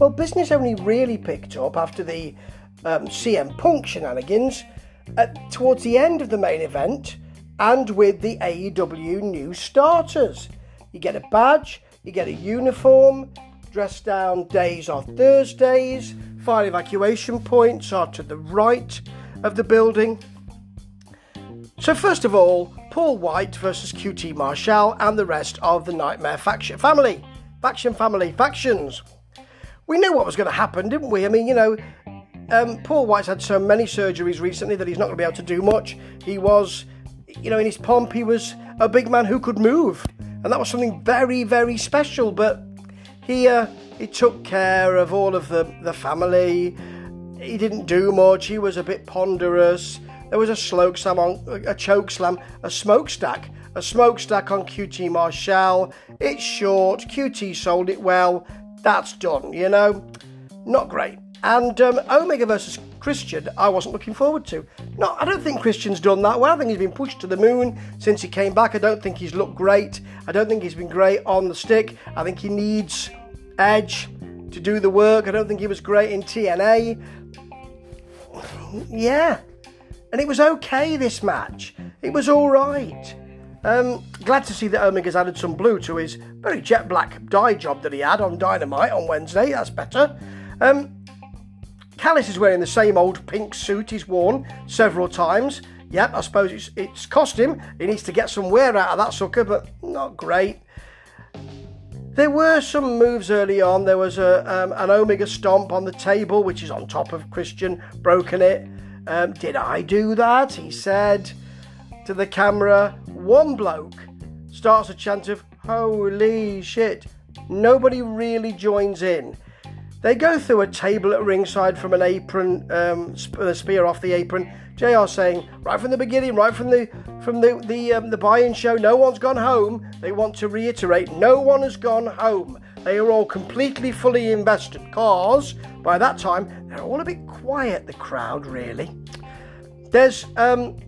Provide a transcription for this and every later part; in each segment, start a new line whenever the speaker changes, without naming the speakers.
Well, business only really picked up after the um, CM Punk shenanigans at, towards the end of the main event and with the AEW new starters. You get a badge, you get a uniform, dress down days are Thursdays, fire evacuation points are to the right of the building. So, first of all, Paul White versus QT Marshall and the rest of the Nightmare faction family. Faction family, factions. We knew what was going to happen, didn't we? I mean, you know, um, Paul White's had so many surgeries recently that he's not going to be able to do much. He was, you know, in his pomp, he was a big man who could move, and that was something very, very special. But he uh, he took care of all of the the family. He didn't do much. He was a bit ponderous. There was a sloke slam on a choke slam, a smokestack, a smokestack on QT Marshall. It's short. QT sold it well. That's done. You know, not great. And um, Omega versus Christian, I wasn't looking forward to. No, I don't think Christian's done that well. I think he's been pushed to the moon since he came back. I don't think he's looked great. I don't think he's been great on the stick. I think he needs Edge to do the work. I don't think he was great in TNA. Yeah. And it was okay, this match. It was all right. Um, glad to see that Omega's added some blue to his very jet black dye job that he had on Dynamite on Wednesday. That's better. Um, Callis is wearing the same old pink suit he's worn several times. Yep, I suppose it's, it's cost him. He needs to get some wear out of that sucker, but not great. There were some moves early on. There was a, um, an Omega stomp on the table, which is on top of Christian, broken it. Um, did I do that? He said to the camera. One bloke starts a chant of holy shit. Nobody really joins in. They go through a table at ringside from an apron, um, a spear off the apron. JR saying right from the beginning, right from the from the the um, the buy-in show, no one's gone home. They want to reiterate, no one has gone home. They are all completely fully invested. Cause by that time they're all a bit quiet. The crowd really. There's um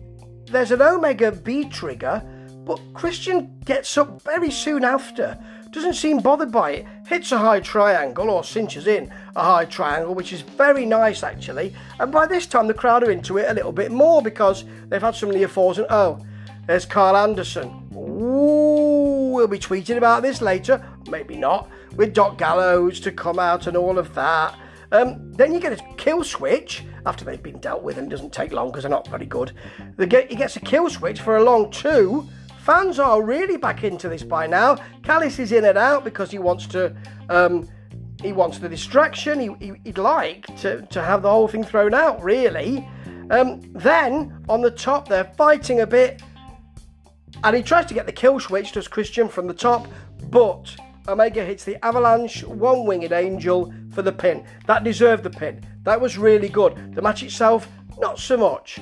there's an Omega V-Trigger, but Christian gets up very soon after doesn't seem bothered by it, hits a high triangle or cinches in a high triangle, which is very nice actually. And by this time, the crowd are into it a little bit more because they've had some near falls. And oh, there's Karl Anderson. Ooh, we'll be tweeting about this later, maybe not, with Doc Gallows to come out and all of that. Um, then you get a kill switch after they've been dealt with, and it doesn't take long because they're not very good. Get, he gets a kill switch for a long two Fans are really back into this by now. Callis is in and out because he wants to. Um, he wants the distraction. He, would like to, to have the whole thing thrown out, really. Um, then on the top, they're fighting a bit, and he tries to get the kill switch, does Christian from the top, but Omega hits the avalanche, one winged angel for the pin. That deserved the pin. That was really good. The match itself, not so much.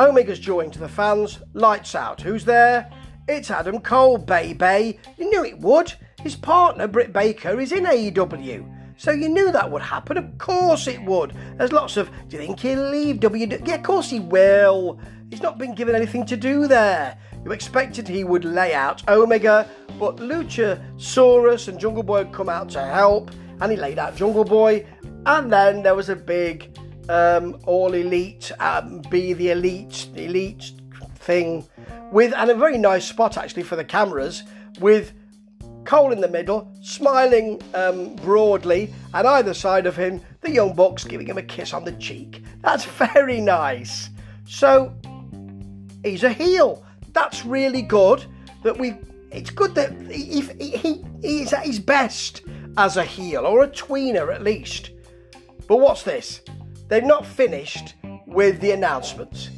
Omega's joined to the fans, lights out. Who's there? It's Adam Cole, baby. You knew it would. His partner, Britt Baker, is in AEW. So you knew that would happen. Of course it would. There's lots of, do you think he'll leave WWE? Yeah, of course he will. He's not been given anything to do there. You expected he would lay out Omega, but Lucha, Luchasaurus and Jungle Boy had come out to help, and he laid out Jungle Boy. And then there was a big um, all elite, um, be the elite, the elite thing, with and a very nice spot actually for the cameras with Cole in the middle, smiling um, broadly, and either side of him, the Young Bucks giving him a kiss on the cheek. That's very nice. So he's a heel. That's really good. That we. It's good that he, he, he he's at his best as a heel or a tweener at least. But what's this? They've not finished with the announcements.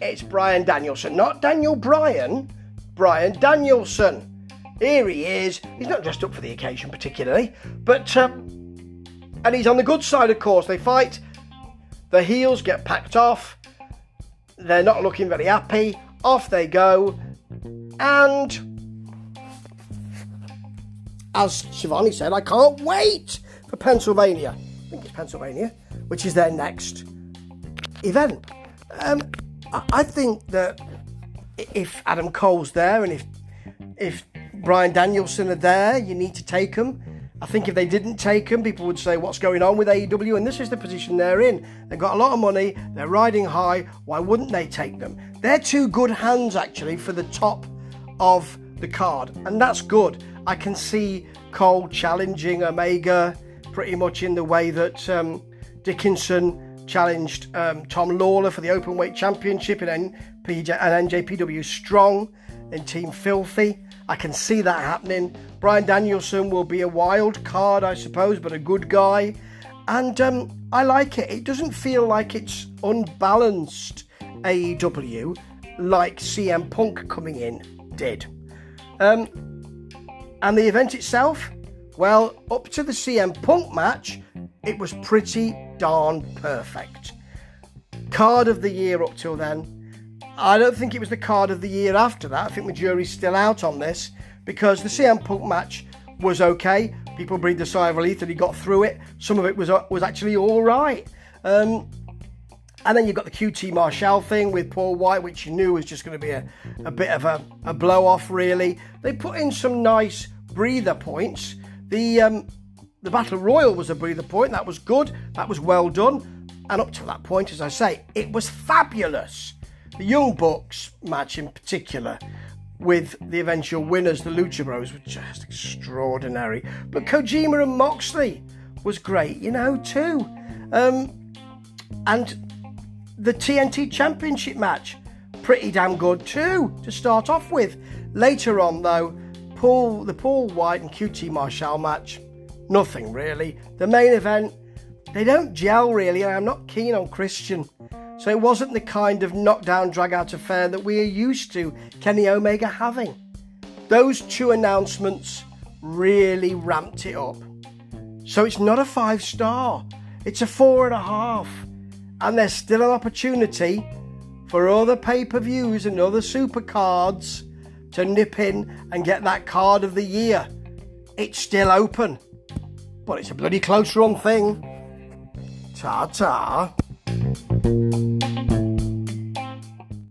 It's Bryan Danielson, not Daniel Bryan, Brian Danielson. Here he is. He's not dressed up for the occasion particularly, but um, and he's on the good side, of course. They fight. The heels get packed off. They're not looking very happy. Off they go, and as Shivani said, I can't wait for Pennsylvania. I think it's Pennsylvania, which is their next event. Um, I think that if Adam Cole's there and if if Bryan Danielson are there. You need to take them. I think if they didn't take them, people would say, What's going on with AEW? And this is the position they're in. They've got a lot of money, they're riding high. Why wouldn't they take them? They're two good hands, actually, for the top of the card. And that's good. I can see Cole challenging Omega pretty much in the way that um, Dickinson challenged um, Tom Lawlor for the Openweight Championship in NPJ and NJPW Strong in Team Filthy. I can see that happening. Bryan Danielson will be a wild card, I suppose, but a good guy. And um, I like it. It doesn't feel like it's unbalanced AEW like CM Punk coming in did. Um, and the event itself, well, up to the CM Punk match, it was pretty darn perfect. Card of the year up till then. I don't think it was the card of the year after that. I think the jury's still out on this because the CM Punk match was okay. People breathed a sigh of relief that he got through it. Some of it was was actually all right. Um, and then you've got the QT Marshall thing with Paul White, which you knew was just going to be a, a bit of a, a blow off, really. They put in some nice breather points. The um, the Battle Royal was a breather point. That was good. That was well done. And up to that point, as I say, it was fabulous. The Young Bucks match in particular, with the eventual winners, the Lucha Bros, were just extraordinary. But Kojima and Moxley was great, you know, too. Um, and the TNT Championship match, pretty damn good too, to start off with. Later on, though, Paul, the Paul White and QT Marshall match, nothing really. The main event, they don't gel really, and I'm not keen on Christian. So it wasn't the kind of knockdown drag out affair that we are used to Kenny Omega having. Those two announcements really ramped it up. So it's not a five star, it's a four and a half. And there's still an opportunity for other pay per views and other super cards to nip in and get that card of the year. It's still open, but it's a bloody close run thing. Ta ta.